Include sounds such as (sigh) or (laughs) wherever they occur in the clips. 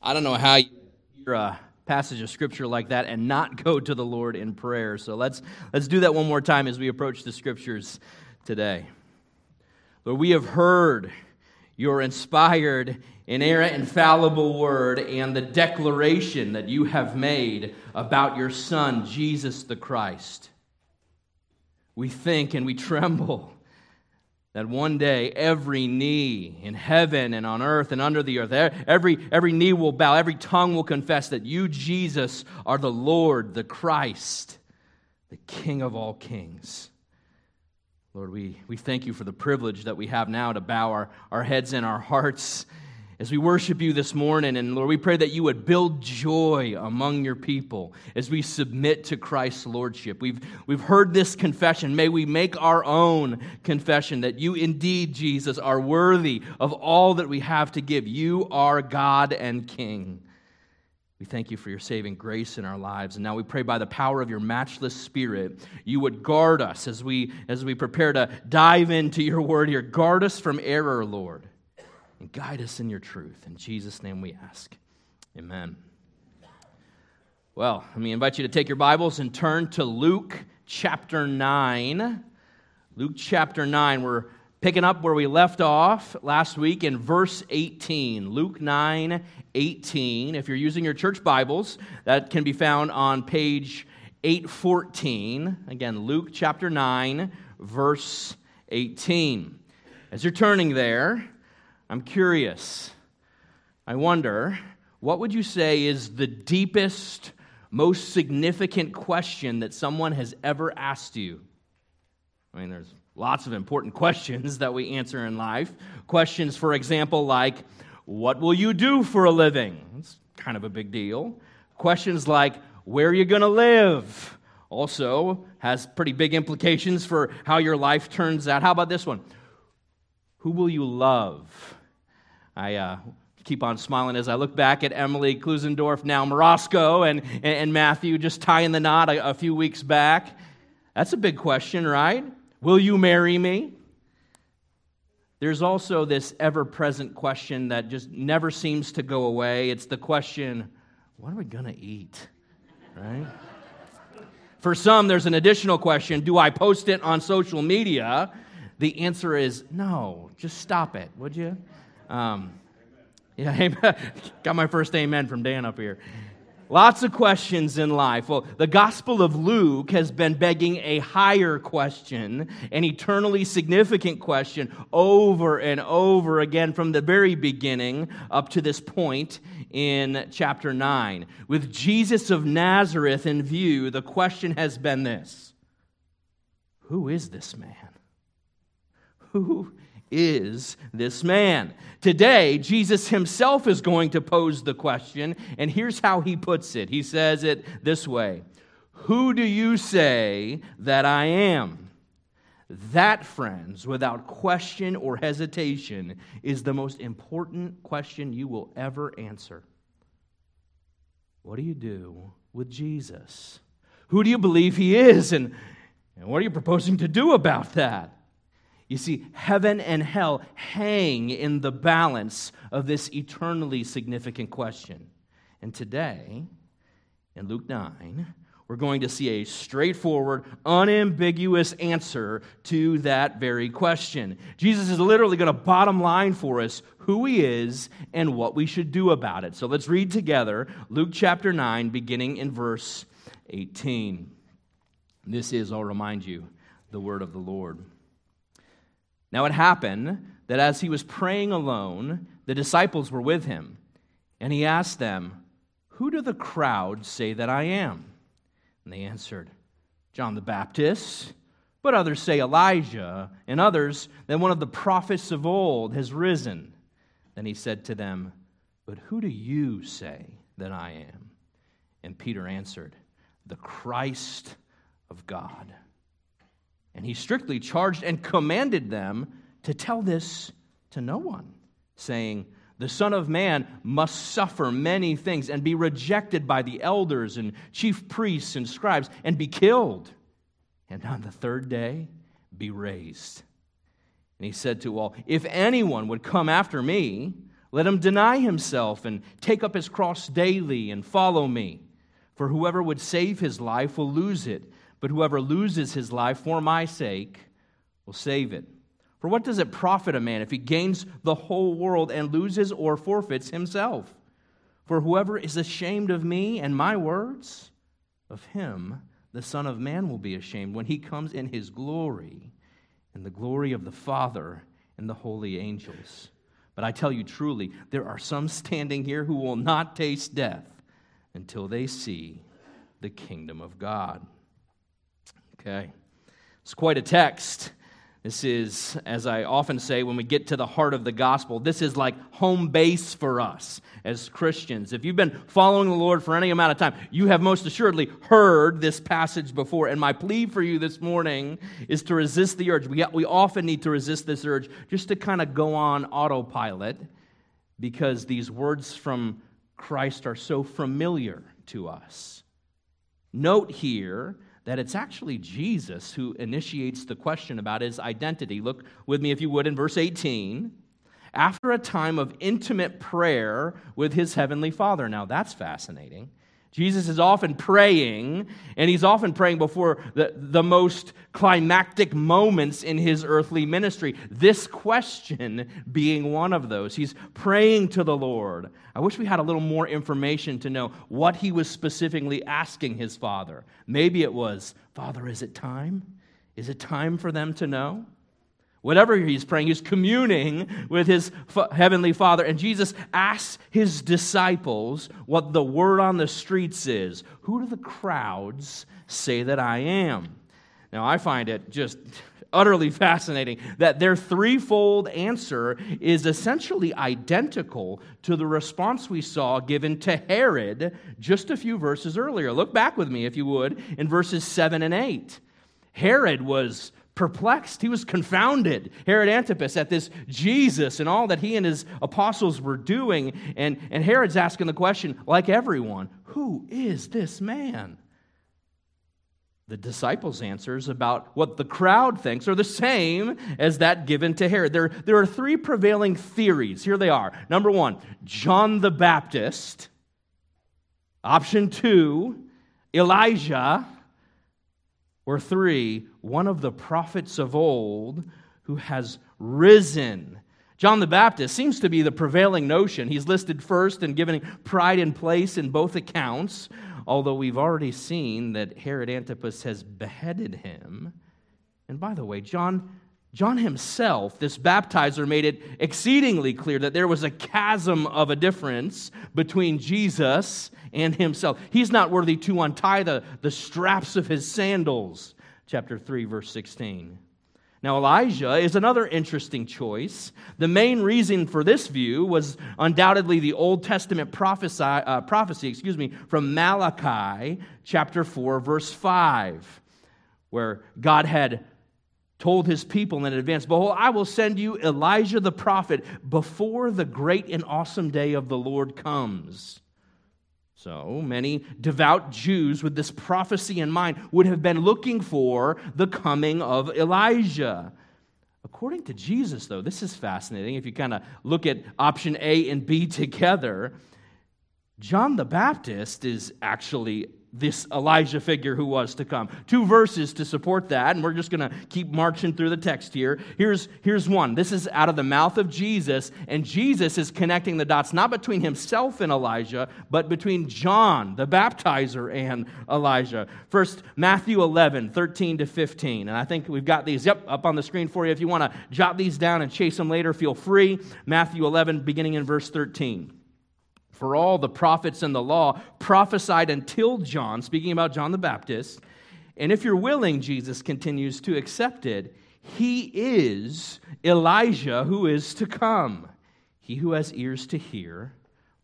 I don't know how you hear a passage of scripture like that and not go to the Lord in prayer. So let's, let's do that one more time as we approach the scriptures today. Lord, we have heard your inspired, inerrant, infallible word and the declaration that you have made about your Son, Jesus the Christ. We think and we tremble that one day every knee in heaven and on earth and under the earth, every, every knee will bow, every tongue will confess that you, Jesus, are the Lord, the Christ, the King of all kings. Lord, we, we thank you for the privilege that we have now to bow our, our heads and our hearts as we worship you this morning, and Lord, we pray that you would build joy among your people as we submit to Christ's Lordship. We've, we've heard this confession. May we make our own confession that you indeed, Jesus, are worthy of all that we have to give. You are God and King. We thank you for your saving grace in our lives. And now we pray by the power of your matchless spirit, you would guard us as we, as we prepare to dive into your word here. Guard us from error, Lord and guide us in your truth. In Jesus' name we ask. Amen. Well, let me invite you to take your Bibles and turn to Luke chapter 9. Luke chapter 9. We're picking up where we left off last week in verse 18. Luke 9 18. If you're using your church Bibles, that can be found on page 814. Again, Luke chapter 9, verse 18. As you're turning there, I'm curious. I wonder, what would you say is the deepest, most significant question that someone has ever asked you? I mean, there's lots of important (laughs) questions that we answer in life. Questions, for example, like, What will you do for a living? That's kind of a big deal. Questions like, Where are you going to live? Also, has pretty big implications for how your life turns out. How about this one? Who will you love? I uh, keep on smiling as I look back at Emily Klusendorf, now Morosco, and, and Matthew just tying the knot a, a few weeks back. That's a big question, right? Will you marry me? There's also this ever present question that just never seems to go away. It's the question what are we going to eat? Right? For some, there's an additional question do I post it on social media? The answer is no, just stop it, would you? Um, yeah, (laughs) got my first amen from Dan up here. Lots of questions in life. Well, the Gospel of Luke has been begging a higher question, an eternally significant question, over and over again from the very beginning up to this point in chapter 9. With Jesus of Nazareth in view, the question has been this Who is this man? Who is this man? Today, Jesus himself is going to pose the question, and here's how he puts it. He says it this way Who do you say that I am? That, friends, without question or hesitation, is the most important question you will ever answer. What do you do with Jesus? Who do you believe he is? And, and what are you proposing to do about that? You see, heaven and hell hang in the balance of this eternally significant question. And today, in Luke 9, we're going to see a straightforward, unambiguous answer to that very question. Jesus is literally going to bottom line for us who he is and what we should do about it. So let's read together Luke chapter 9, beginning in verse 18. This is, I'll remind you, the word of the Lord. Now it happened that as he was praying alone, the disciples were with him, and he asked them, Who do the crowd say that I am? And they answered, John the Baptist, but others say Elijah, and others that one of the prophets of old has risen. Then he said to them, But who do you say that I am? And Peter answered, The Christ of God. And he strictly charged and commanded them to tell this to no one, saying, The Son of Man must suffer many things and be rejected by the elders and chief priests and scribes and be killed, and on the third day be raised. And he said to all, If anyone would come after me, Let him deny himself and take up his cross daily and follow me. For whoever would save his life will lose it, but whoever loses his life for my sake will save it. For what does it profit a man if he gains the whole world and loses or forfeits himself? For whoever is ashamed of me and my words, of him the Son of Man will be ashamed when he comes in his glory, in the glory of the Father and the holy angels. But I tell you truly, there are some standing here who will not taste death until they see the kingdom of God. Okay, it's quite a text. This is, as I often say, when we get to the heart of the gospel, this is like home base for us as Christians. If you've been following the Lord for any amount of time, you have most assuredly heard this passage before. And my plea for you this morning is to resist the urge. We, we often need to resist this urge just to kind of go on autopilot because these words from Christ are so familiar to us. Note here that it's actually Jesus who initiates the question about his identity. Look with me, if you would, in verse 18. After a time of intimate prayer with his heavenly Father. Now, that's fascinating. Jesus is often praying, and he's often praying before the, the most climactic moments in his earthly ministry. This question being one of those. He's praying to the Lord. I wish we had a little more information to know what he was specifically asking his Father. Maybe it was, Father, is it time? Is it time for them to know? Whatever he's praying, he's communing with his heavenly Father. And Jesus asks his disciples what the word on the streets is. Who do the crowds say that I am? Now, I find it just (laughs) utterly fascinating that their threefold answer is essentially identical to the response we saw given to Herod just a few verses earlier. Look back with me, if you would, in verses 7 and 8. Herod was perplexed. He was confounded, Herod Antipas, at this Jesus and all that he and his apostles were doing. And, and Herod's asking the question, like everyone, who is this man? The disciples' answers about what the crowd thinks are the same as that given to Herod. There, there are three prevailing theories. Here they are. Number one, John the Baptist. Option two, Elijah. Or three, one of the prophets of old who has risen. John the Baptist seems to be the prevailing notion. He's listed first and given pride and place in both accounts, although we've already seen that Herod Antipas has beheaded him. And by the way, John, John himself, this baptizer, made it exceedingly clear that there was a chasm of a difference between Jesus and himself. He's not worthy to untie the, the straps of his sandals. Chapter 3, verse 16. Now, Elijah is another interesting choice. The main reason for this view was undoubtedly the Old Testament prophesy, uh, prophecy excuse me, from Malachi chapter 4, verse 5, where God had told his people in advance, Behold, I will send you Elijah the prophet before the great and awesome day of the Lord comes. So many devout Jews with this prophecy in mind would have been looking for the coming of Elijah. According to Jesus, though, this is fascinating. If you kind of look at option A and B together, John the Baptist is actually this Elijah figure who was to come. Two verses to support that, and we're just going to keep marching through the text here. Here's, here's one. This is out of the mouth of Jesus, and Jesus is connecting the dots not between himself and Elijah, but between John, the baptizer, and Elijah. First, Matthew 11, 13 to 15. And I think we've got these, yep, up on the screen for you. If you want to jot these down and chase them later, feel free. Matthew 11, beginning in verse 13. For all the prophets and the law prophesied until John, speaking about John the Baptist. And if you're willing, Jesus continues to accept it, he is Elijah who is to come. He who has ears to hear,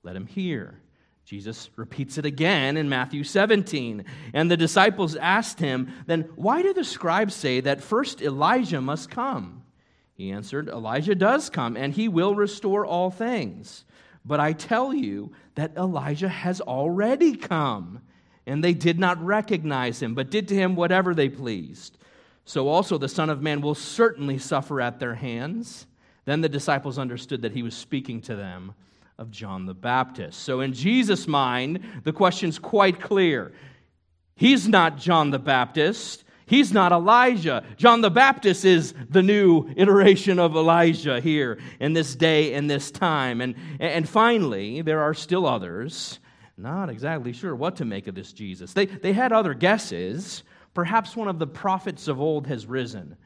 let him hear. Jesus repeats it again in Matthew 17. And the disciples asked him, Then why do the scribes say that first Elijah must come? He answered, Elijah does come, and he will restore all things. But I tell you that Elijah has already come, and they did not recognize him, but did to him whatever they pleased. So also the Son of Man will certainly suffer at their hands. Then the disciples understood that he was speaking to them of John the Baptist. So, in Jesus' mind, the question's quite clear. He's not John the Baptist. He's not Elijah. John the Baptist is the new iteration of Elijah here in this day and this time. And, and finally, there are still others not exactly sure what to make of this Jesus. They, they had other guesses. Perhaps one of the prophets of old has risen.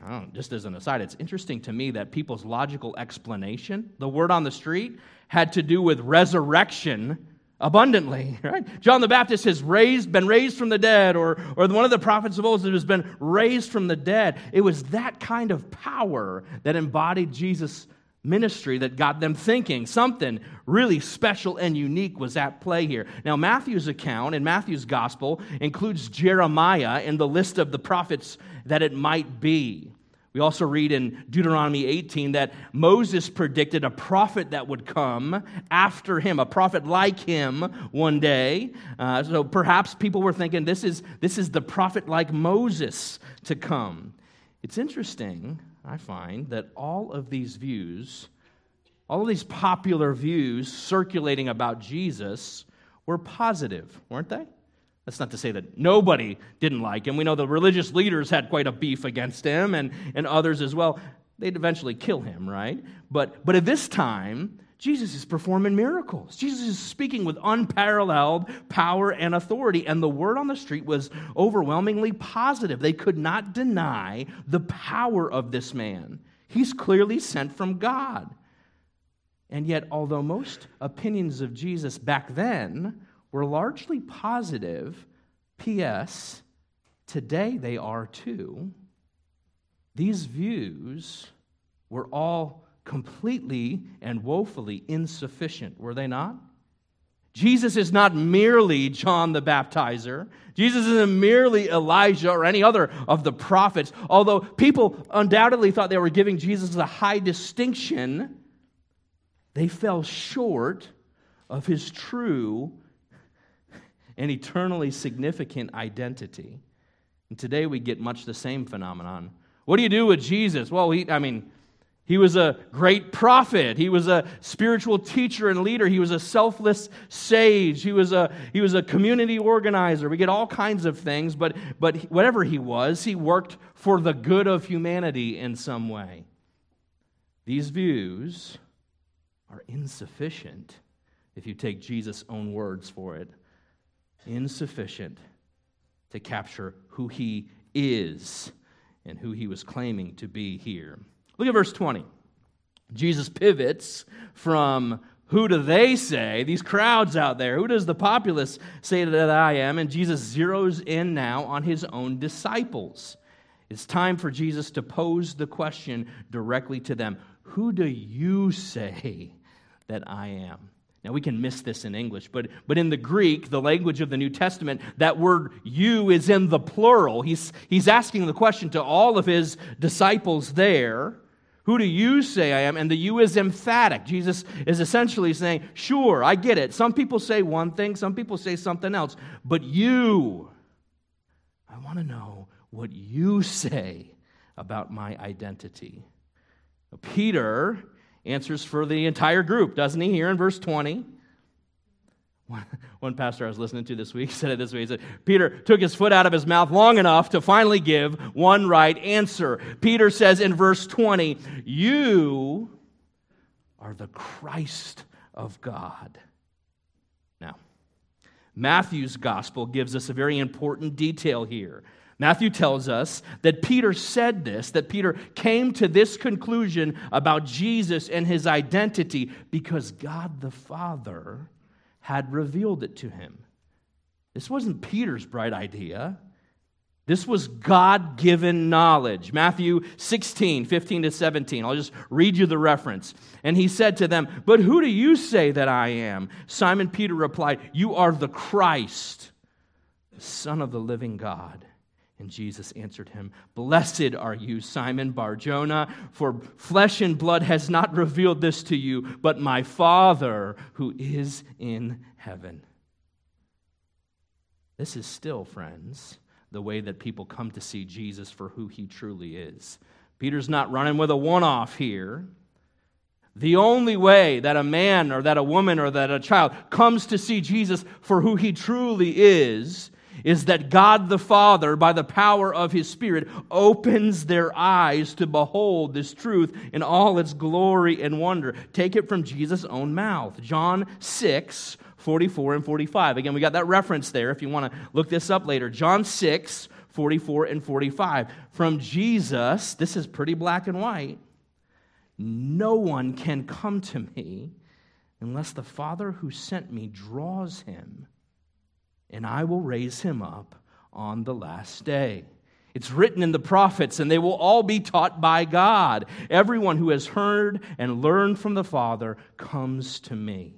Know, just as an aside, it's interesting to me that people's logical explanation, the word on the street, had to do with resurrection abundantly, right? John the Baptist has raised, been raised from the dead, or, or one of the prophets of old has been raised from the dead. It was that kind of power that embodied Jesus' ministry that got them thinking something really special and unique was at play here. Now, Matthew's account in Matthew's gospel includes Jeremiah in the list of the prophets that it might be. We also read in Deuteronomy 18 that Moses predicted a prophet that would come after him, a prophet like him one day. Uh, so perhaps people were thinking this is, this is the prophet like Moses to come. It's interesting, I find, that all of these views, all of these popular views circulating about Jesus were positive, weren't they? That's not to say that nobody didn't like him. We know the religious leaders had quite a beef against him and, and others as well. They'd eventually kill him, right? But, but at this time, Jesus is performing miracles. Jesus is speaking with unparalleled power and authority, and the word on the street was overwhelmingly positive. They could not deny the power of this man. He's clearly sent from God. And yet, although most opinions of Jesus back then were largely positive. P.S. Today they are too. These views were all completely and woefully insufficient, were they not? Jesus is not merely John the Baptizer. Jesus isn't merely Elijah or any other of the prophets. Although people undoubtedly thought they were giving Jesus a high distinction, they fell short of his true and eternally significant identity. And today we get much the same phenomenon. What do you do with Jesus? Well, he, I mean, he was a great prophet. He was a spiritual teacher and leader. He was a selfless sage. He was a, he was a community organizer. We get all kinds of things, but, but whatever he was, he worked for the good of humanity in some way. These views are insufficient if you take Jesus' own words for it insufficient to capture who he is and who he was claiming to be here. Look at verse 20. Jesus pivots from who do they say, these crowds out there, who does the populace say that I am? And Jesus zeroes in now on his own disciples. It's time for Jesus to pose the question directly to them Who do you say that I am? Now, we can miss this in English, but, but in the Greek, the language of the New Testament, that word you is in the plural. He's, he's asking the question to all of his disciples there Who do you say I am? And the you is emphatic. Jesus is essentially saying, Sure, I get it. Some people say one thing, some people say something else, but you, I want to know what you say about my identity. Peter answers for the entire group, doesn't he, here in verse 20? (laughs) One pastor I was listening to this week (laughs) said it this way. He said, Peter took his foot out of his mouth long enough to finally give one right answer. Peter says in verse 20, You are the Christ of God. Now, Matthew's gospel gives us a very important detail here. Matthew tells us that Peter said this, that Peter came to this conclusion about Jesus and his identity because God the Father had revealed it to him. This wasn't Peter's bright idea. This was God given knowledge. Matthew 16, 15 to 17. I'll just read you the reference. And he said to them, But who do you say that I am? Simon Peter replied, You are the Christ, the Son of the living God. And Jesus answered him, Blessed are you, Simon Barjona, for flesh and blood has not revealed this to you, but my Father who is in heaven. This is still, friends, the way that people come to see Jesus for who he truly is. Peter's not running with a one off here. The only way that a man or that a woman or that a child comes to see Jesus for who he truly is is that God the Father, by the power of his Spirit, opens their eyes to behold this truth in all its glory and wonder. Take it from Jesus' own mouth. John 6, 44 and 45. Again, we got that reference there if you want to look this up later. John 6, 44 and 45. From Jesus, this is pretty black and white. No one can come to me unless the Father who sent me draws him, and I will raise him up on the last day. It's written in the prophets, and they will all be taught by God. Everyone who has heard and learned from the Father comes to me.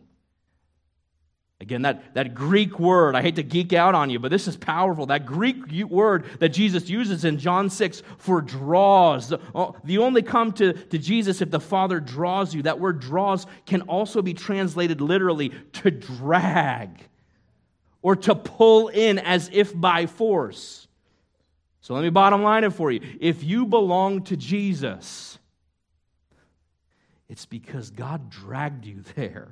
Again, that, that Greek word, I hate to geek out on you, but this is powerful. That Greek word that Jesus uses in John 6 for draws. You oh, only come to, to Jesus if the Father draws you. That word draws can also be translated literally to drag or to pull in as if by force. So let me bottom line it for you. If you belong to Jesus, it's because God dragged you there.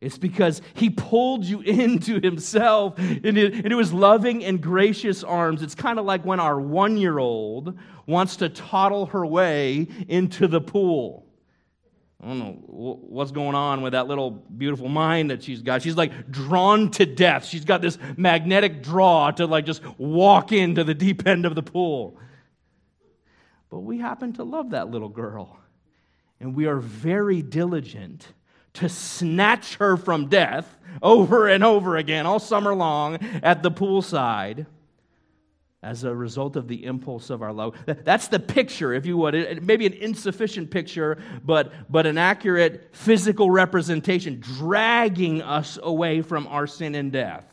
It's because he pulled you (laughs) into himself into, his loving and gracious arms. It's kind of like when our one year old wants to toddle her way into the pool. I don't know what's going on with that little beautiful mind that she's got. She's like drawn to death. She's got this magnetic draw to like just walk into the deep (laughs) end of the pool. But we happen to love that little girl. And we are very diligent to snatch her from death over and over again all summer long at the poolside as a result of the impulse of our love. That's the picture, if you would. Maybe an insufficient picture, but, but an accurate physical representation, dragging us away from our sin and death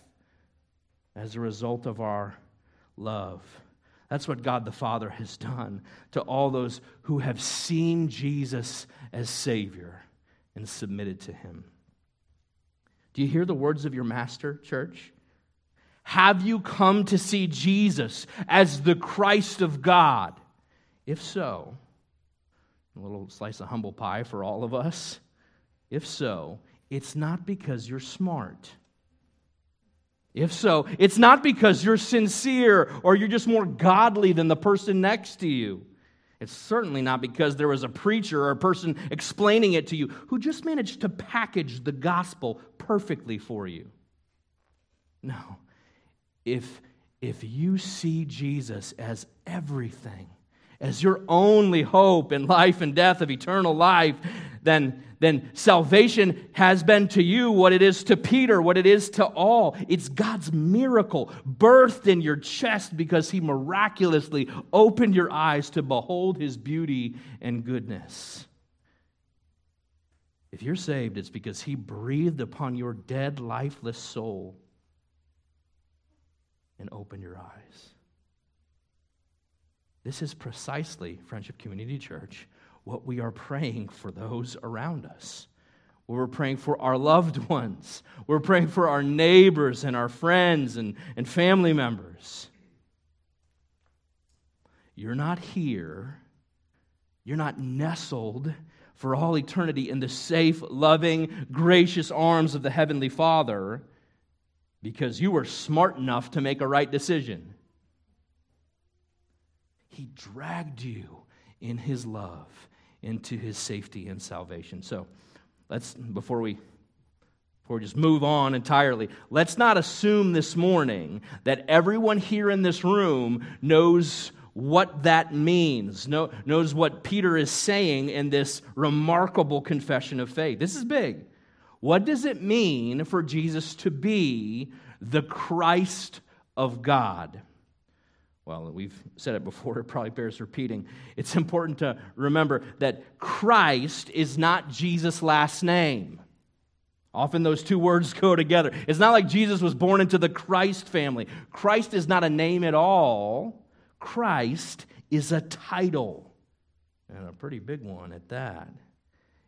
as a result of our love. That's what God the Father has done to all those who have seen Jesus as Savior and submitted to him. Do you hear the words of your master, church? Have you come to see Jesus as the Christ of God? If so, a little slice of humble pie for all of us. If so, it's not because you're smart. If so, it's not because you're sincere or you're just more godly than the person next to you. It's certainly not because there was a preacher or a person explaining it to you who just managed to package the gospel perfectly for you. No. If, if you see Jesus as everything, as your only hope in life and death of eternal life, then, then salvation has been to you what it is to Peter, what it is to all. It's God's miracle birthed in your chest because he miraculously opened your eyes to behold his beauty and goodness. If you're saved, it's because he breathed upon your dead, lifeless soul and open your eyes. This is precisely, Friendship Community Church, what we are praying for those around us. We're praying for our loved ones. We're praying for our neighbors and our friends and, and family members. You're not here. You're not nestled for all eternity in the safe, loving, gracious arms of the Heavenly Father because you were smart enough to make a right decision. He dragged you in His love into His safety and salvation. So let's, before we before we just move on entirely, let's not assume this morning that everyone here in this room knows what that means, know, knows what Peter is saying in this remarkable confession of faith. This is big. What does it mean for Jesus to be the Christ of God? well, we've said it before, it probably bears repeating. It's important to remember that Christ is not Jesus' last name. Often those two words (laughs) go together. It's not like Jesus was born into the Christ family. Christ is not a name at all, Christ is a title, and a pretty big one at that.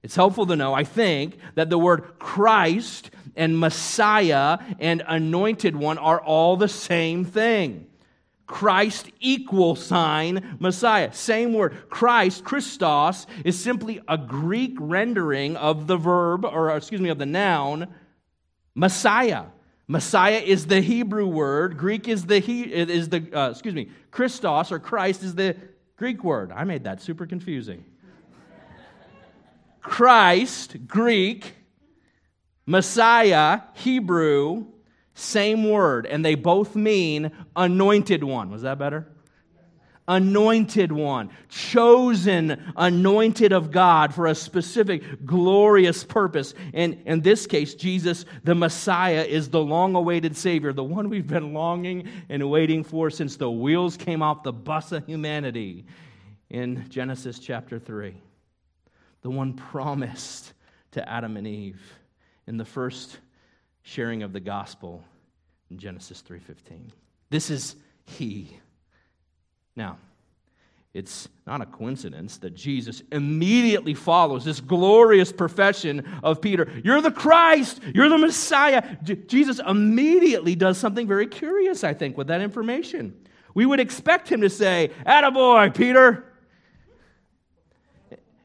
It's helpful to know, I think, that the word Christ and Messiah and anointed one are all the same thing. Christ equal sign Messiah. Same word. Christ, Christos, is simply a Greek rendering of the verb, or excuse me, of the noun Messiah. Messiah is the Hebrew word. Greek is the he, is the uh, excuse me. Christos or Christ is the Greek word. I made that super confusing. Christ, Greek, Messiah, Hebrew, same word, and they both mean anointed one. Was that better? Anointed one, chosen, anointed of God for a specific glorious purpose. And in this case, Jesus, the Messiah, is the long awaited Savior, the one we've been longing and waiting for since the wheels came off the bus of humanity in Genesis chapter 3. The one promised to Adam and Eve in the first sharing of the gospel in Genesis 3:15. This is he. Now, it's not a coincidence that Jesus immediately follows this glorious profession of Peter. You're the Christ. You're the Messiah. J- Jesus immediately does something very curious, I think, with that information. We would expect him to say, Attaboy, Peter.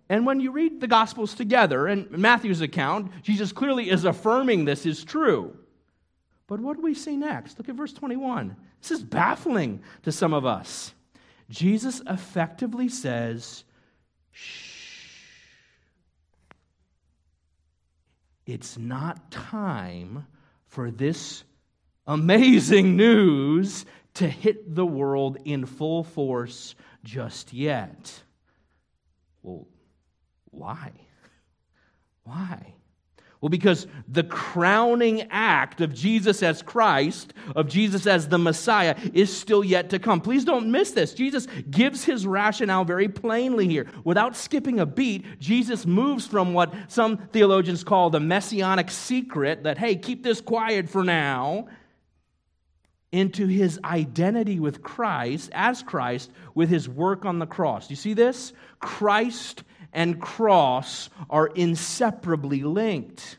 And when you read the Gospels together, and Matthew's account, Jesus clearly is affirming this is true. But what do we see next? Look at verse 21. This is baffling to some of us. Jesus effectively says, Shh. It's not time for this amazing news to hit the world in full force just yet. Well, why? Why? Well, because the crowning act of Jesus as Christ, of Jesus as the Messiah, is still yet to come. Please don't miss this. Jesus gives his rationale very plainly here. Without skipping a beat, Jesus moves from what some theologians call the messianic secret that, hey, keep this quiet for now, into his identity with Christ, as Christ, with his work on the cross. You see this? Christ and cross are inseparably linked.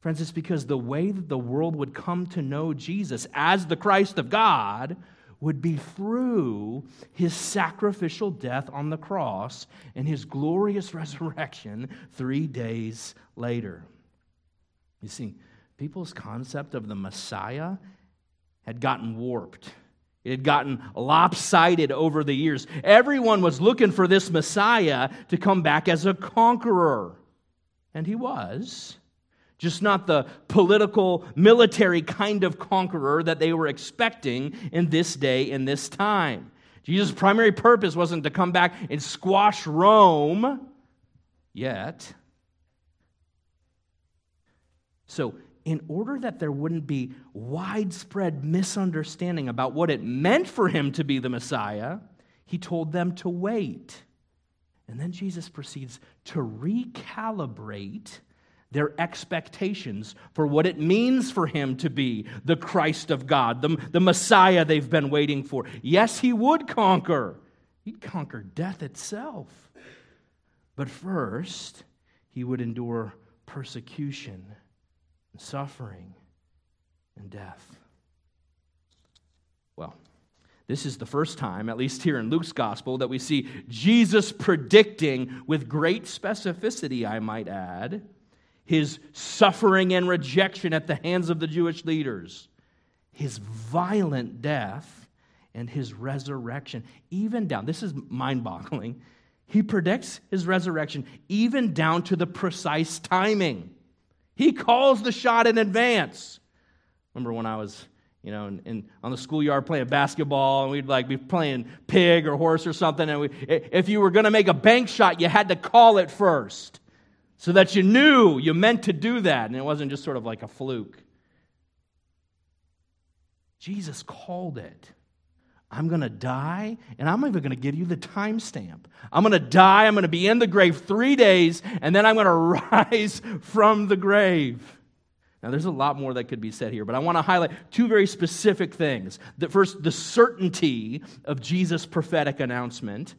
Friends, it's because the way that the world would come to know Jesus as the Christ of God would be through his sacrificial death on the cross and his glorious (laughs) resurrection three days later. You see, people's concept of the Messiah had gotten warped. It had gotten lopsided over the years. Everyone was looking for this Messiah to come back as a conqueror. And he was. Just not the political, military kind of conqueror that they were expecting in this day, in this time. Jesus' primary purpose wasn't to come back and squash Rome yet. So in order that there wouldn't be widespread misunderstanding about what it meant for him to be the Messiah, he told them to wait. And then Jesus proceeds to recalibrate their expectations for what it means for him to be the Christ of God, the, the Messiah they've been waiting for. Yes, he would conquer, he'd conquer death itself. But first, he would endure persecution suffering, and death. Well, this is the first time, at least here in Luke's gospel, that we see Jesus predicting with great specificity, I might add, his suffering and rejection at the hands of the Jewish leaders, his violent death, and his resurrection, even down. This is mind boggling. He predicts his resurrection even down to the precise timing. He calls the shot in advance. Remember when I was, you know, in, in, on the schoolyard playing basketball, and we'd like be playing pig or horse or something, and we, if you were going to make a bank shot, you had to call it first, so that you knew you meant to do that, and it wasn't just sort of like a fluke. Jesus called it. I'm going to die, and I'm even going to give you the timestamp. I'm going to die, I'm going to be in the grave three days, and then I'm going (laughs) to rise from the grave. Now, there's a lot more that could be said here, but I want to highlight two very specific things. The first, the certainty of Jesus' prophetic announcement.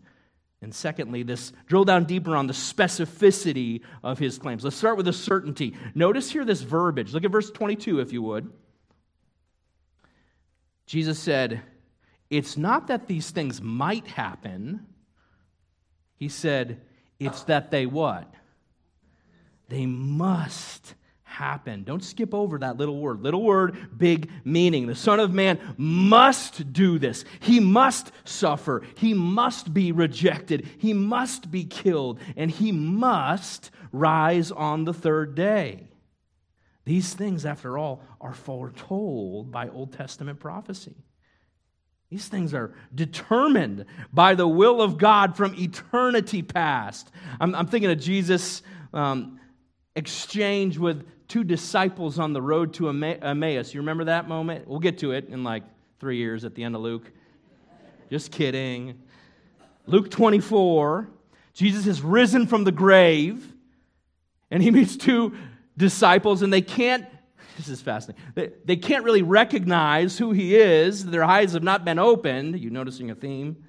And secondly, this drill down deeper on the specificity of his claims. Let's start with the certainty. Notice here this verbiage. Look at verse 22, if you would. Jesus said, It's not that these things might happen. He said, It's that they what? They must happen. Don't skip over that little word. Little word, big meaning. The Son of Man must do this. He must suffer. He must be rejected. He must be killed. And he must rise on the third day. These things, after all, are foretold by Old Testament prophecy. These things are determined by the will of God from eternity past. I'm, I'm thinking of Jesus' um, exchange with two disciples on the road to Emmaus. You remember that moment? We'll get to it in like three years at the end of Luke. Just kidding. Luke 24, Jesus has risen from the grave, and he meets two disciples, and they can't, this is fascinating, they, they can't really recognize who he is. Their eyes have not been opened. You noticing a theme?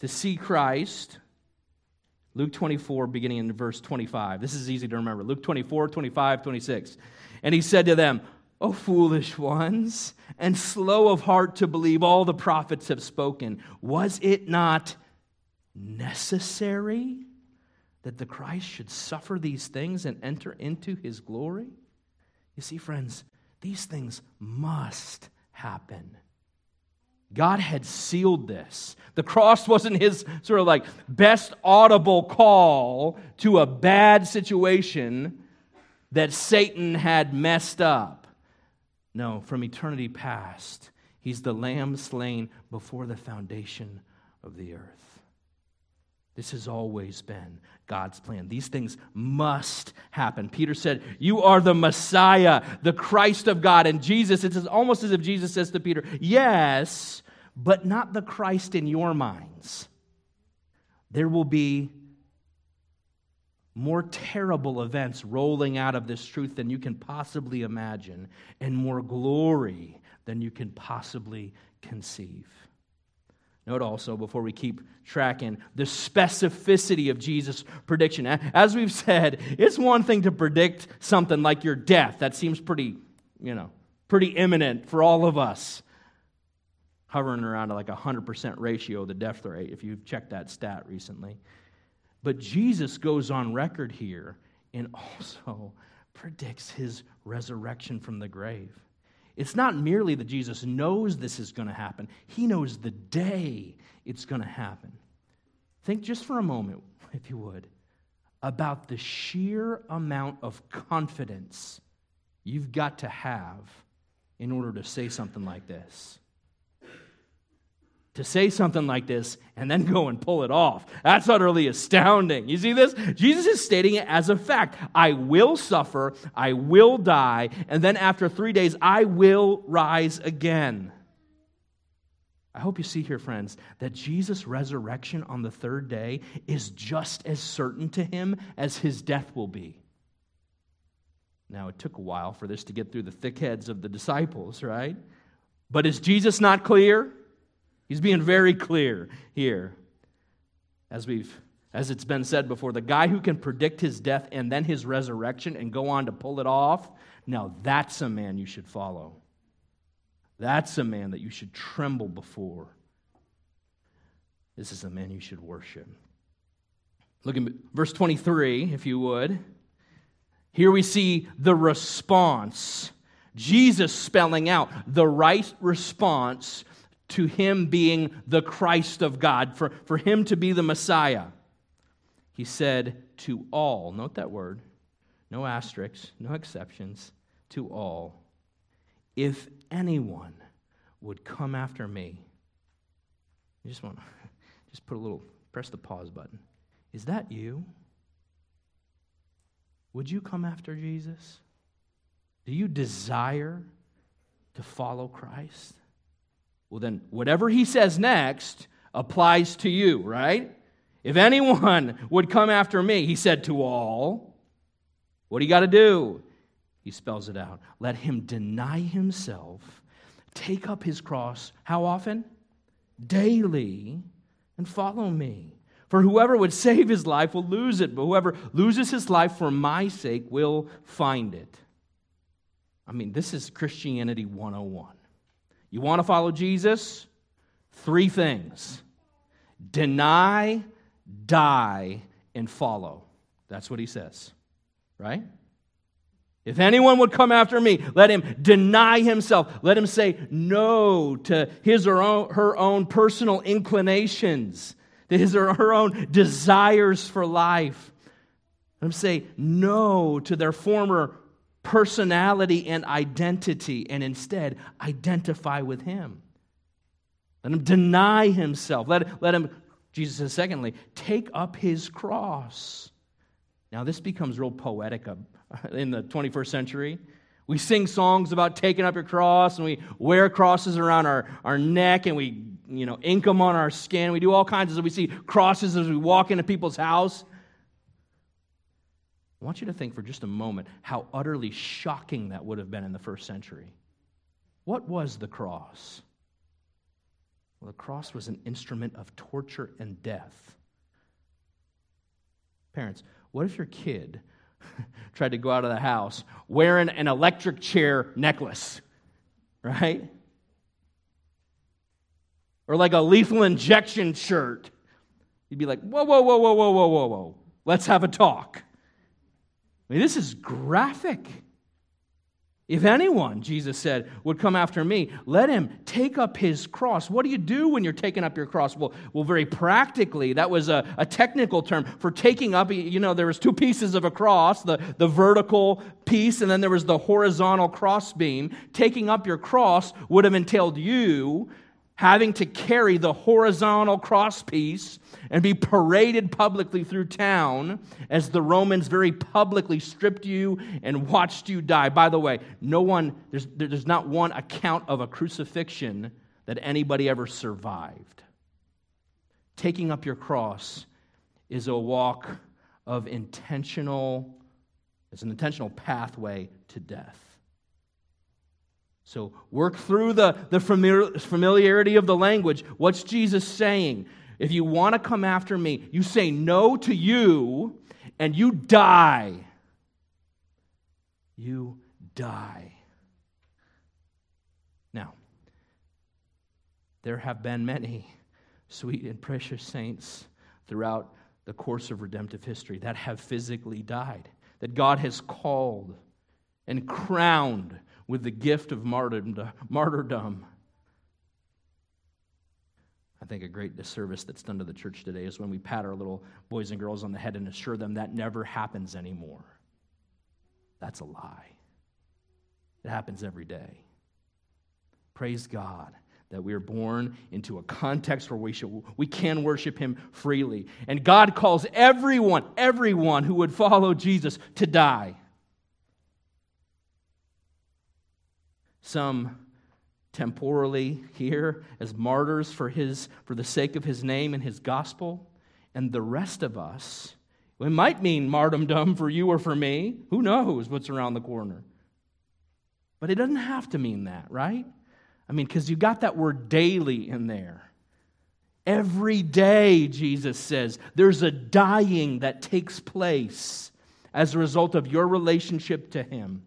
To see Christ. Luke 24, beginning in verse 25. This is easy to remember. Luke 24, 25, 26. And he said to them, O foolish ones, and slow of heart to believe all the prophets have spoken, was it not necessary that the Christ should suffer these things and enter into his glory? You see, friends, these things must happen. God had sealed this. The cross wasn't his sort of like best audible call to a bad situation that Satan had messed up. No, from eternity past, he's the lamb slain before the foundation of the earth. This has always been God's plan. These things must happen. Peter said, You are the Messiah, the Christ of God. And Jesus, it's almost as if Jesus says to Peter, Yes, but not the Christ in your minds. There will be more terrible events rolling out of this truth than you can possibly imagine, and more glory than you can possibly conceive. Note also, before we keep tracking, the specificity of Jesus' prediction. As we've said, it's one thing to predict something like your death. That seems pretty, you know, pretty imminent for all of us. Hovering around like a 100% ratio, of the death rate, if you've checked that stat recently. But Jesus goes on record here and also predicts his resurrection from the grave. It's not merely that Jesus knows this is going to happen, he knows the day it's going to happen. Think just for a moment, (laughs) if you would, about the sheer amount of confidence you've got to have in order to say something like this to say something like this and then go and pull it off. That's utterly astounding. You see this? Jesus is stating it as a fact. I will suffer, I will die, and then after three days, I will rise again. I hope you see here, friends, that Jesus' resurrection on the third day is just as certain to him as his death will be. Now, it took a while for this to get through the thick heads of the disciples, right? But is Jesus not clear? He's being very clear here. As we've as it's been said before, the guy who can predict his death and then his resurrection and go on to pull it off, now that's a man you should follow. That's a man that you should tremble before. This is a man you should worship. Look at verse 23, if you would. Here we see the response. Jesus spelling out the right response to him being the Christ of God, for, for him to be the Messiah. He said, To all, note that word, no asterisks, no exceptions, to all. If anyone would come after me, you just want to (laughs) just put a little, press the pause button. Is that you? Would you come after Jesus? Do you desire to follow Christ? Well, then, whatever he says next applies to you, right? If anyone (laughs) would come after me, he said to all, what do you got to do? He spells it out. Let him deny himself, take up his cross. How often? Daily, and follow me. For whoever would save his life will lose it, but whoever loses his life for my sake will find it. I mean, this is Christianity 101. You want to follow Jesus? Three things deny, die, and follow. That's what he says, right? If anyone would come after me, let him deny himself. Let him say no to his or own, her own personal inclinations, to his or her own desires for life. Let him say no to their former personality and identity and instead identify with him. Let him deny himself. Let, let him, Jesus says, secondly, take up his cross. Now, this becomes real poetic uh, (laughs) in the 21st century. We sing songs about taking up your cross, and we wear crosses around our, our neck, and we you know, ink them on our skin. We do all kinds of We see crosses as we walk into people's house. I want you to think for just a moment how utterly shocking that would have been in the first century. What was the cross? Well, the cross was an instrument of torture and death. Parents, what if your kid (laughs) tried to go out of the house wearing an electric chair necklace, right? Or like a lethal injection shirt? You'd be like, whoa, whoa, whoa, whoa, whoa, whoa, whoa, whoa. Let's have a talk. I mean, this is graphic. If anyone, Jesus said, would come after me, let him take up his cross. What do you do when you're taking up your cross? Well, well very practically, that was a, a technical term for taking up, you know, there was two pieces of a cross, the, the vertical piece, and then there was the horizontal cross beam. Taking up your cross would have entailed you having to carry the horizontal crosspiece and be paraded publicly through town as the Romans very publicly stripped you and watched you die. By the way, no one, there's, there's not one account of a crucifixion that anybody ever survived. Taking up your cross is a walk of intentional, it's an intentional pathway to death. So work through the, the familiarity of the language. What's Jesus saying? If you want to come after me, you say no to you and you die. You die. Now, there have been many sweet and precious saints throughout the course of redemptive history that have physically died, that God has called and crowned with the gift of martyrdom. I think a great disservice that's done to the church today is when we pat our little boys and girls on the head and assure them that never happens anymore. That's a lie. It happens every day. Praise God that we are born into a context where we, should, we can worship Him freely. And God calls everyone, everyone who would follow Jesus to die. Some temporally here as martyrs for, his, for the sake of his name and his gospel, and the rest of us, it might mean martyrdom for you or for me. Who knows what's around the corner? But it doesn't have to mean that, right? I mean, because you got that word daily in there. Every day, Jesus says, there's a dying that takes place as a result of your relationship to Him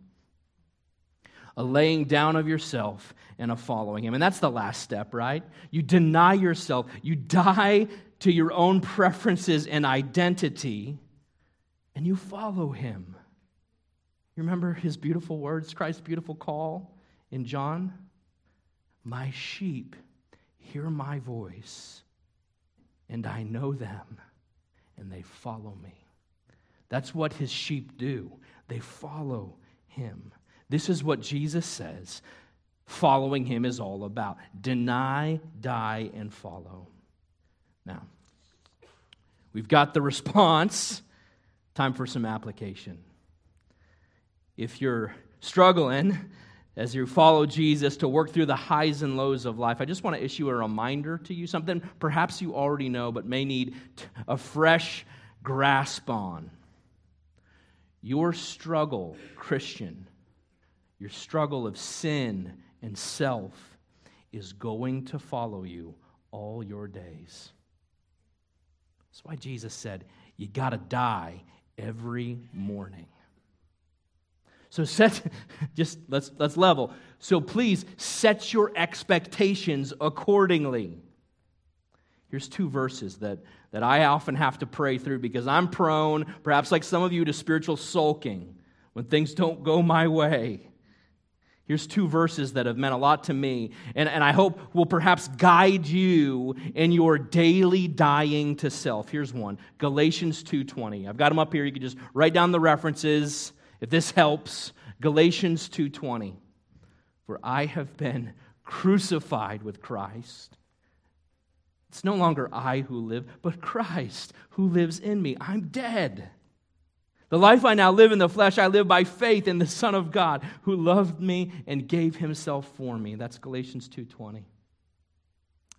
a laying down of yourself and a following him. And that's the last step, right? You deny yourself, you die to your own preferences and identity, and you follow him. You remember his beautiful words, Christ's beautiful call in John? My sheep hear my voice, and I know them, and they follow me. That's what his sheep do. They follow him. This is what Jesus says following him is all about deny, die, and follow. Now, we've got the response. Time for some application. If you're struggling as you follow Jesus to work through the highs and lows of life, I just want to issue a reminder to you something perhaps you already know, but may need a fresh grasp on. Your struggle, Christian, your struggle of sin and self is going to follow you all your days. That's why Jesus said, You got to die every morning. So set (laughs) just let's let's level. So please set your expectations accordingly. Here's two verses that, that I often have to pray through because I'm prone, perhaps like some of you, to spiritual sulking when things don't go my way. Here's two verses that have meant a lot to me, and, and I hope will perhaps guide you in your daily dying to self. Here's one Galatians 2:20. I've got them up here. You can just write down the references if this helps. Galatians 2:20. For I have been crucified with Christ. It's no longer I who live, but Christ who lives in me. I'm dead. The life I now live in the flesh, I live by faith in the Son of God who loved me and gave himself for me. That's Galatians 2:20.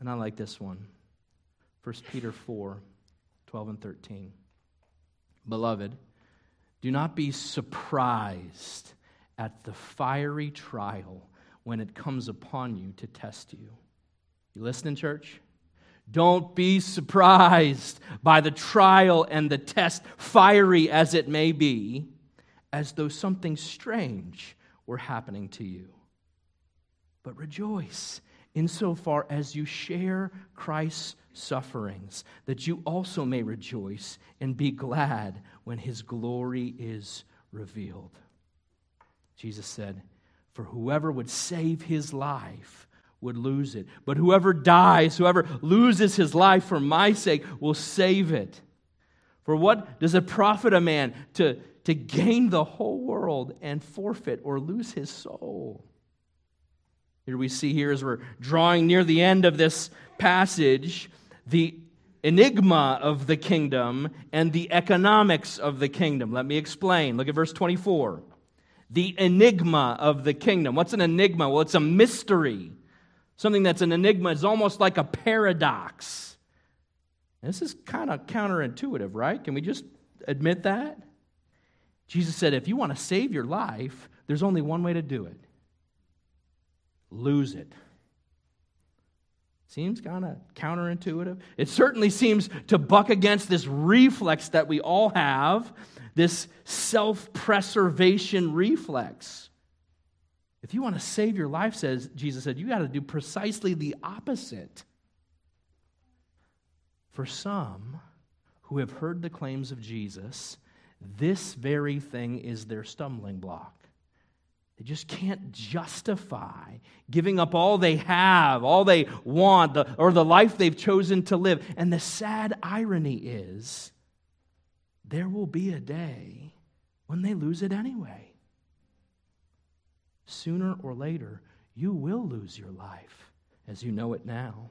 And I like this one. 1 Peter 4, 12 and 13. Beloved, do not be surprised at the fiery trial when it comes upon you to test you. You listening, church? Don't be surprised by the trial and the test, fiery as it may be, as though something strange were happening to you. But rejoice insofar as you share Christ's sufferings, that you also may rejoice and be glad when his glory is revealed. Jesus said, For whoever would save his life would lose it. But whoever dies, whoever loses his life for my sake, will save it. For what does it profit a man to, to gain the whole world and forfeit or lose his soul? Here we see here as we're drawing near the end of this passage the enigma of the kingdom and the economics of the kingdom. Let me explain. Look at verse 24. The enigma of the kingdom. What's an enigma? Well, it's a mystery. Something that's an enigma is almost like a paradox. This is kind of counterintuitive, right? Can we just admit that? Jesus said, if you want to save your life, there's only one way to do it lose it. Seems kind of counterintuitive. It certainly seems to buck against this reflex that we all have, this self preservation reflex. If you want to save your life, says Jesus said, you got to do precisely the opposite. For some who have heard the claims of Jesus, this very thing is their stumbling block. They just can't justify giving up all they have, all they want, the, or the life they've chosen to live. And the sad irony is, there will be a day when they lose it anyway sooner or later, you will lose your life as you know it now.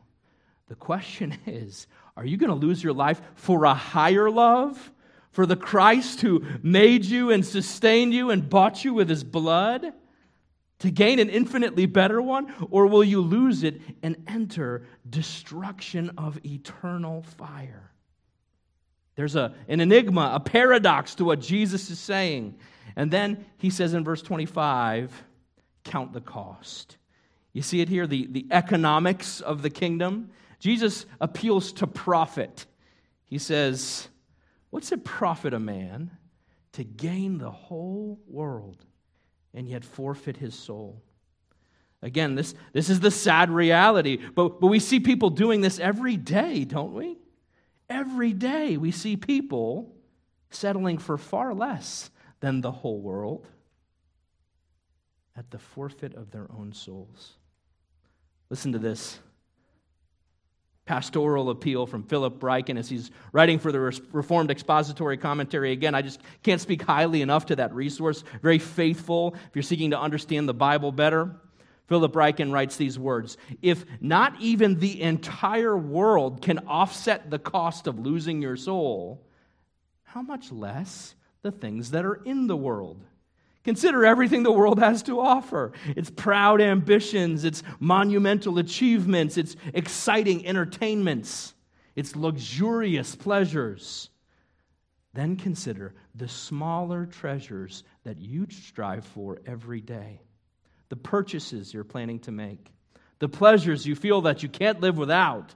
The question (laughs) is are you going to lose your life for a higher love? For the Christ who made you and sustained you and bought you with his blood? To gain an infinitely better one? Or will you lose it and enter destruction of eternal fire? There's a, an enigma, a paradox to what Jesus is saying. And then he says in verse 25, count the cost. You see it here, the, the economics of the kingdom. Jesus appeals to profit. He says, What's it profit a man to gain the whole world and yet forfeit his soul? Again, this, this is the sad reality, but, but we see people doing this every day, don't we? Every day we see people settling for far less than the whole world at the forfeit of their own souls. Listen to this pastoral appeal from Philip Ryken as he's writing for the Reformed Expository Commentary. Again, I just can't speak highly enough to that resource. Very faithful if you're seeking to understand the Bible better. Philip Ryken writes these words If not even the entire world can offset the cost of losing your soul, how much less the things that are in the world? Consider everything the world has to offer its proud ambitions, its monumental achievements, its exciting entertainments, its luxurious pleasures. Then consider the smaller treasures that you strive for every day, the purchases you're planning to make, the pleasures you feel that you can't live without,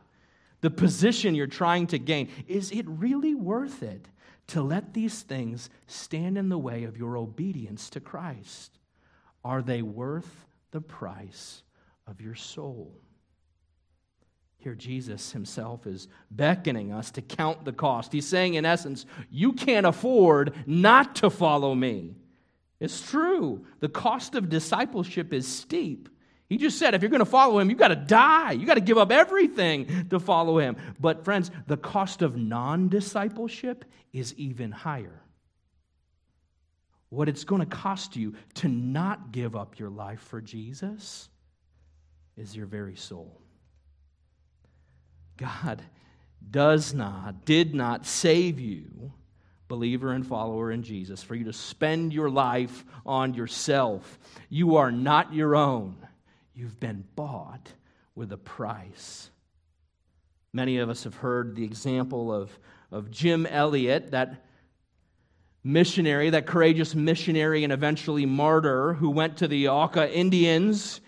the position you're trying to gain. Is it really worth it to let these things stand in the way of your obedience to Christ? Are they worth the price of your soul? Here, Jesus himself is beckoning us to count the cost. He's saying, in essence, you can't afford not to follow me. It's true. The cost of discipleship is steep. He just said, if you're going to follow him, you've got to die. You've got to give up everything to follow him. But, friends, the cost of non discipleship is even higher. What it's going to cost you to not give up your life for Jesus is your very soul. God does not, did not save you, believer and follower in Jesus, for you to spend your life on yourself. You are not your own. You've been bought with a price. Many of us have heard the example of, of Jim Elliot, that missionary, that courageous missionary and eventually martyr who went to the Auca Indians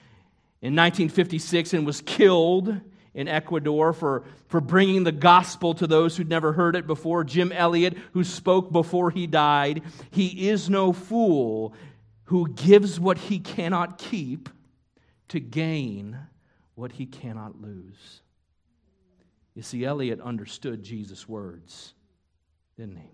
in 1956 and was killed in Ecuador for, for bringing the gospel to those who'd never heard it before. Jim Elliot, who spoke before he died, he is no fool who gives what he cannot keep to gain what he cannot lose. You see, Elliot understood Jesus' words, didn't he?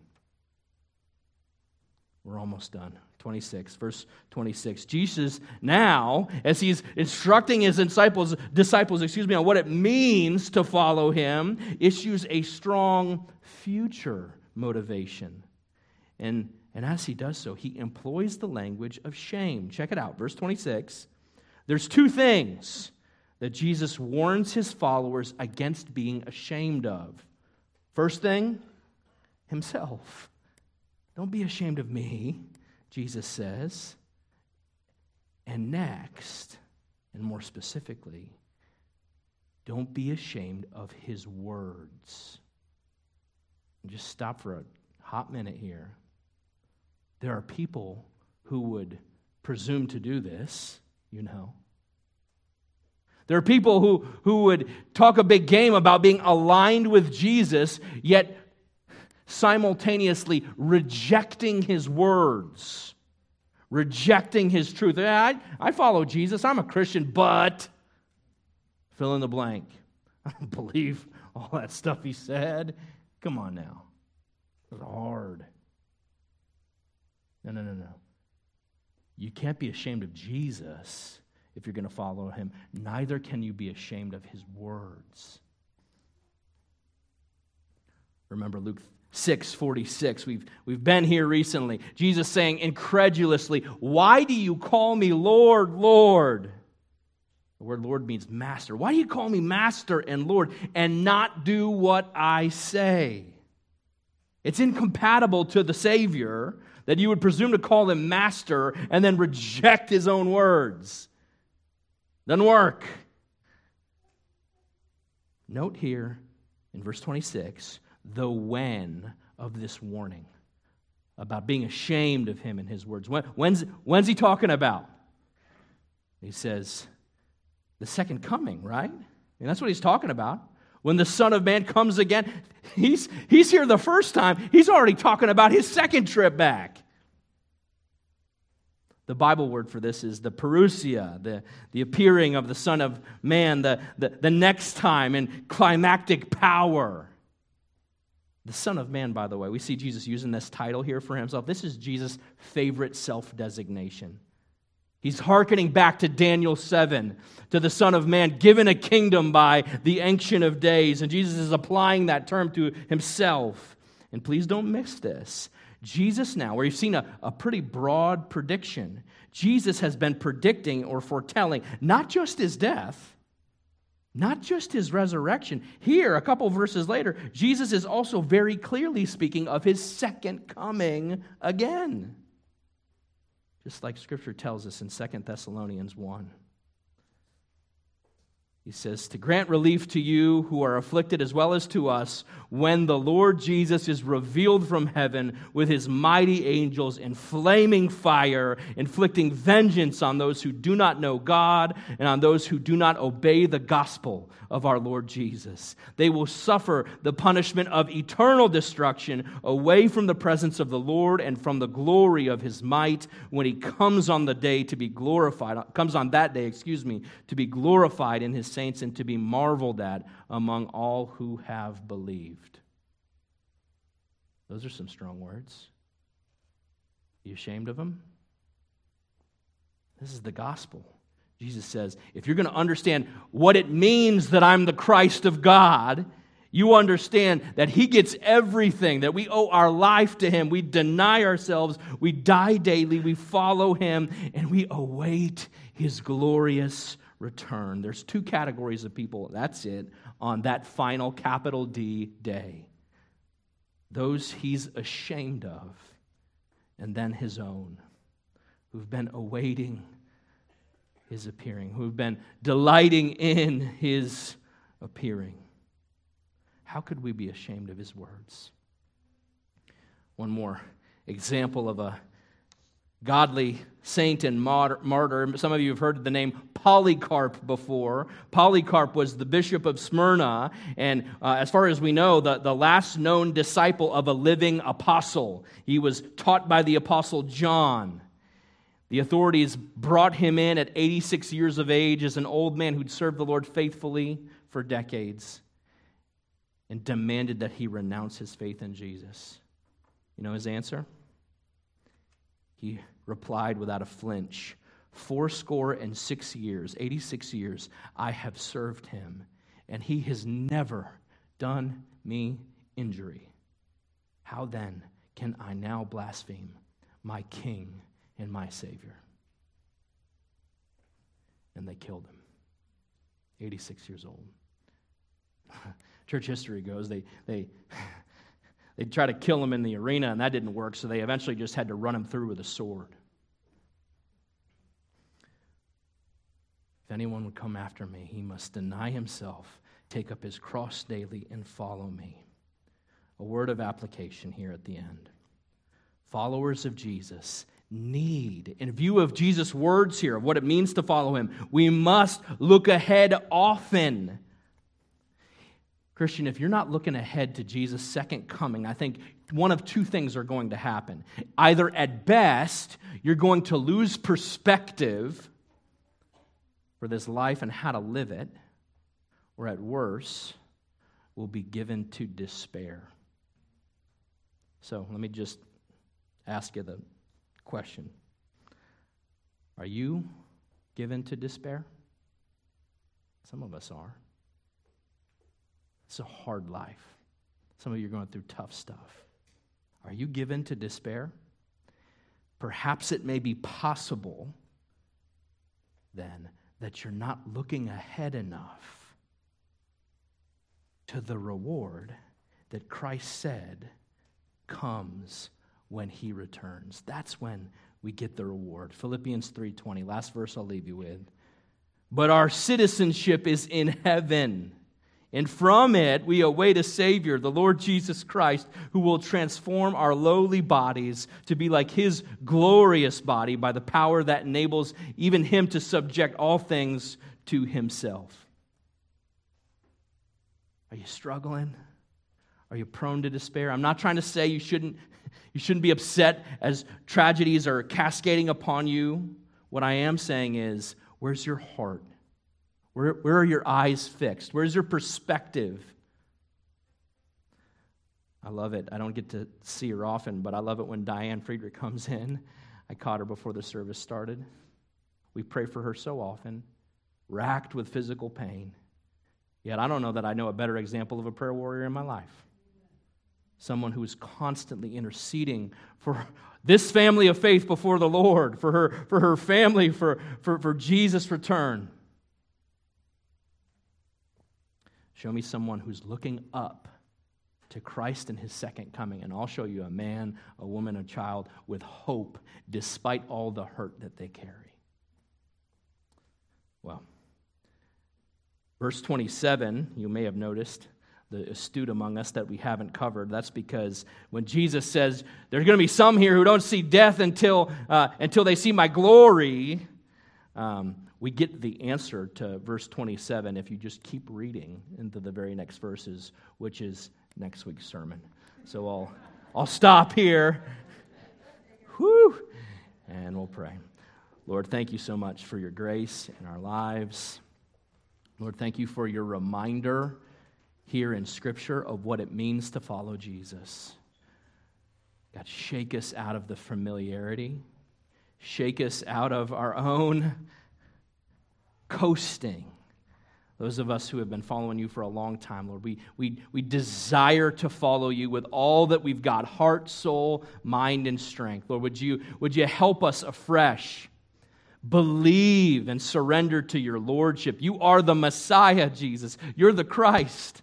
We're almost done. 26, verse 26. Jesus now, as he's instructing his disciples, disciples, excuse me, on what it means to follow him, issues a strong future motivation. And, and as he does so, he employs the language of shame. Check it out, verse 26. There's two things that Jesus warns his followers against being ashamed of. First thing, himself. Don't be ashamed of me. Jesus says. And next, and more specifically, don't be ashamed of his words. Just stop for a hot minute here. There are people who would presume to do this, you know. There are people who, who would talk a big game about being aligned with Jesus, yet simultaneously rejecting his words, rejecting his truth. I, I follow Jesus, I'm a Christian, but fill in the blank. (laughs) I don't believe all that stuff he said. Come on now. It was hard. No, no, no, no. You can't be ashamed of Jesus if you're going to follow him. Neither can you be ashamed of his words. Remember Luke 646. We've, we've been here recently. Jesus saying incredulously, Why do you call me Lord, Lord? The word Lord means master. Why do you call me master and Lord and not do what I say? It's incompatible to the Savior that you would presume to call him master and then reject his own words. Doesn't work. Note here in verse 26 the when of this warning about being ashamed of him and his words. When, when's, when's he talking about? He says, the second coming, right? And that's what he's talking about. When the Son of Man comes again, he's, he's here the first time. He's already talking about his second trip back. The Bible word for this is the parousia, the, the appearing of the Son of Man, the, the, the next time in climactic power. The Son of Man, by the way, we see Jesus using this title here for himself. This is Jesus' favorite self designation. He's hearkening back to Daniel 7, to the Son of Man given a kingdom by the Ancient of Days. And Jesus is applying that term to himself. And please don't miss this. Jesus, now, where you've seen a, a pretty broad prediction, Jesus has been predicting or foretelling not just his death, not just his resurrection. Here, a couple verses later, Jesus is also very clearly speaking of his second coming again. Just like scripture tells us in 2 Thessalonians 1. He says, To grant relief to you who are afflicted as well as to us, when the Lord Jesus is revealed from heaven with his mighty angels in flaming fire, inflicting vengeance on those who do not know God and on those who do not obey the gospel of our Lord Jesus. They will suffer the punishment of eternal destruction away from the presence of the Lord and from the glory of his might when he comes on the day to be glorified, comes on that day, excuse me, to be glorified in his saints and to be marveled at among all who have believed. Those are some strong words. You ashamed of them? This is the gospel. Jesus says, if you're going to understand what it means that I'm the Christ of God, you understand that He gets everything, that we owe our life to Him. We deny ourselves, we die daily, we follow Him, and we await His glorious return. There's two categories of people, that's it, on that final capital D day those He's ashamed of, and then His own, who've been awaiting His appearing, who've been delighting in His appearing. How could we be ashamed of his words? One more example of a godly saint and martyr. Some of you have heard the name Polycarp before. Polycarp was the bishop of Smyrna, and uh, as far as we know, the, the last known disciple of a living apostle. He was taught by the apostle John. The authorities brought him in at 86 years of age as an old man who'd served the Lord faithfully for decades and demanded that he renounce his faith in Jesus. You know his answer? He replied without a flinch Fourscore and six years, 86 years, I have served him, and he has never done me injury. How then can I now blaspheme my King and my Savior? And they killed him, 86 years old. (laughs) church history goes, they, they, they tried to kill him in the arena, and that didn't work, so they eventually just had to run him through with a sword. If anyone would come after me, he must deny himself, take up his cross daily, and follow me. A word of application here at the end. Followers of Jesus need, in view of Jesus' words here, of what it means to follow him, we must look ahead often Christian, if you're not looking ahead to Jesus' second coming, I think one of two things are going to happen. Either at best, you're going to lose perspective for this life and how to live it, or at worst, will be given to despair. So let me just ask you the question Are you given to despair? Some of us are. It's a hard life. Some of you are going through tough stuff. Are you given to despair? Perhaps it may be possible then that you're not looking ahead enough to the reward that Christ said comes when he returns. That's when we get the reward. Philippians 3:20, last verse I'll leave you with. But our citizenship is in heaven and from it, we await a Savior, the Lord Jesus Christ, who will transform our lowly bodies to be like His glorious body by the power that enables even Him to subject all things to Himself. Are you struggling? Are you prone to despair? I'm not trying to say you shouldn't, you shouldn't be upset as tragedies are cascading upon you. What I am saying is, where's your heart? Where, where are your eyes fixed? Where's your perspective? I love it. I don't get to see her often, but I love it when Diane Friedrich comes in. I caught her before the service started. We pray for her so often, racked with physical pain. Yet I don't know that I know a better example of a prayer warrior in my life. Someone who is constantly interceding for this family of faith before the Lord, for her, for her family, for, for, for Jesus' return. Show me someone who's looking up to Christ and his second coming, and I'll show you a man, a woman, a child with hope despite all the hurt that they carry. Well, Verse 27, you may have noticed, the astute among us that we haven't covered. That's because when Jesus says, There's going to be some here who don't see death until, uh, until they see my glory, um, we get the answer to verse 27 if you just keep reading into the very next verses, which is next week's sermon. So I'll, I'll stop here. Whew. And we'll pray. Lord, thank you so much for your grace in our lives. Lord, thank you for your reminder here in Scripture of what it means to follow Jesus. God, shake us out of the familiarity, shake us out of our own coasting. Those of us who have been following you for a long time, Lord, we, we, we desire to follow you with all that we've got heart, soul, mind, and strength. Lord, would you, would you help us afresh? Believe and surrender to your Lordship. You are the Messiah, Jesus. You're the Christ.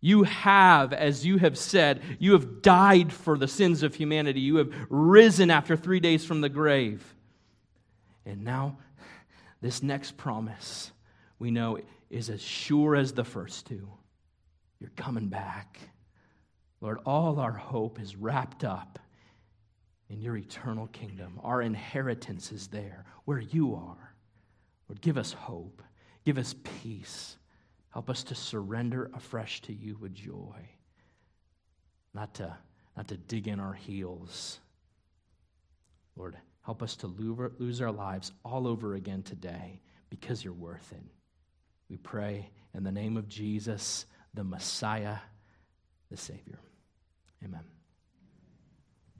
You have, as you have said, you have died for the sins of humanity. You have risen after three days from the grave. And now, this next promise we know is as sure as the first two. You're coming back. Lord, all our hope is wrapped up in your eternal kingdom. Our inheritance is there where you are. Lord, give us hope, give us peace. Help us to surrender afresh to you with joy, not to, not to dig in our heels. Lord, help us to lose our lives all over again today because you're worth it. We pray in the name of Jesus, the Messiah, the Savior. Amen.